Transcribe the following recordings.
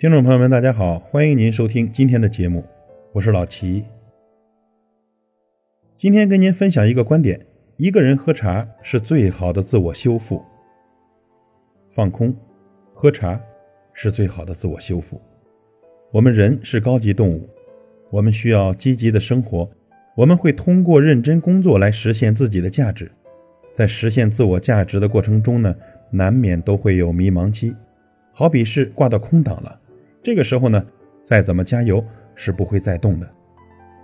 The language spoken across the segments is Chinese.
听众朋友们，大家好，欢迎您收听今天的节目，我是老齐。今天跟您分享一个观点：一个人喝茶是最好的自我修复。放空，喝茶是最好的自我修复。我们人是高级动物，我们需要积极的生活，我们会通过认真工作来实现自己的价值。在实现自我价值的过程中呢，难免都会有迷茫期，好比是挂到空档了。这个时候呢，再怎么加油是不会再动的。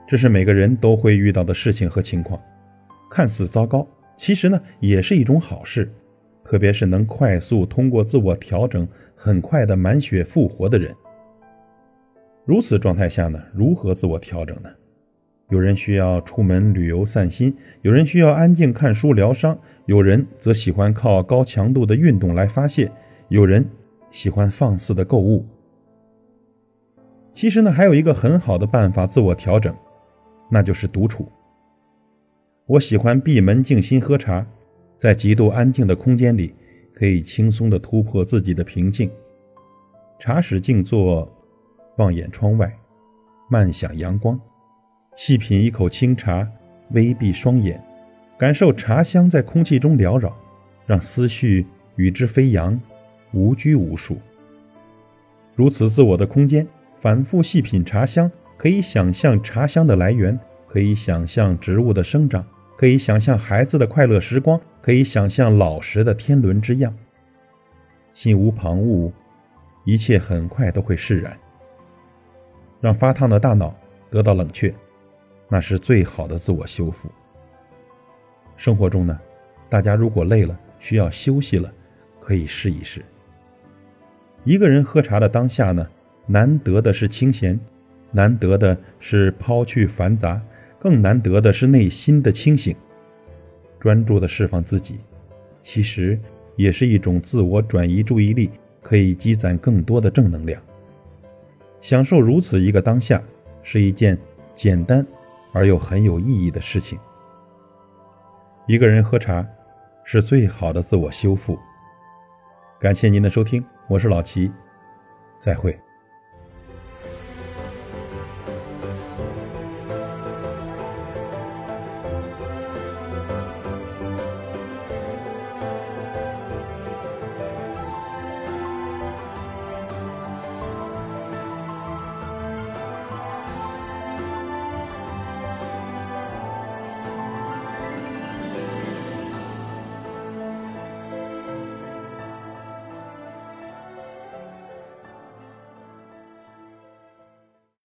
这是每个人都会遇到的事情和情况，看似糟糕，其实呢也是一种好事。特别是能快速通过自我调整，很快的满血复活的人。如此状态下呢，如何自我调整呢？有人需要出门旅游散心，有人需要安静看书疗伤，有人则喜欢靠高强度的运动来发泄，有人喜欢放肆的购物。其实呢，还有一个很好的办法自我调整，那就是独处。我喜欢闭门静心喝茶，在极度安静的空间里，可以轻松地突破自己的平静。茶室静坐，望眼窗外，慢享阳光，细品一口清茶，微闭双眼，感受茶香在空气中缭绕，让思绪与之飞扬，无拘无束。如此自我的空间。反复细品茶香，可以想象茶香的来源，可以想象植物的生长，可以想象孩子的快乐时光，可以想象老时的天伦之样。心无旁骛，一切很快都会释然。让发烫的大脑得到冷却，那是最好的自我修复。生活中呢，大家如果累了，需要休息了，可以试一试。一个人喝茶的当下呢？难得的是清闲，难得的是抛去繁杂，更难得的是内心的清醒，专注的释放自己，其实也是一种自我转移注意力，可以积攒更多的正能量。享受如此一个当下，是一件简单而又很有意义的事情。一个人喝茶，是最好的自我修复。感谢您的收听，我是老齐，再会。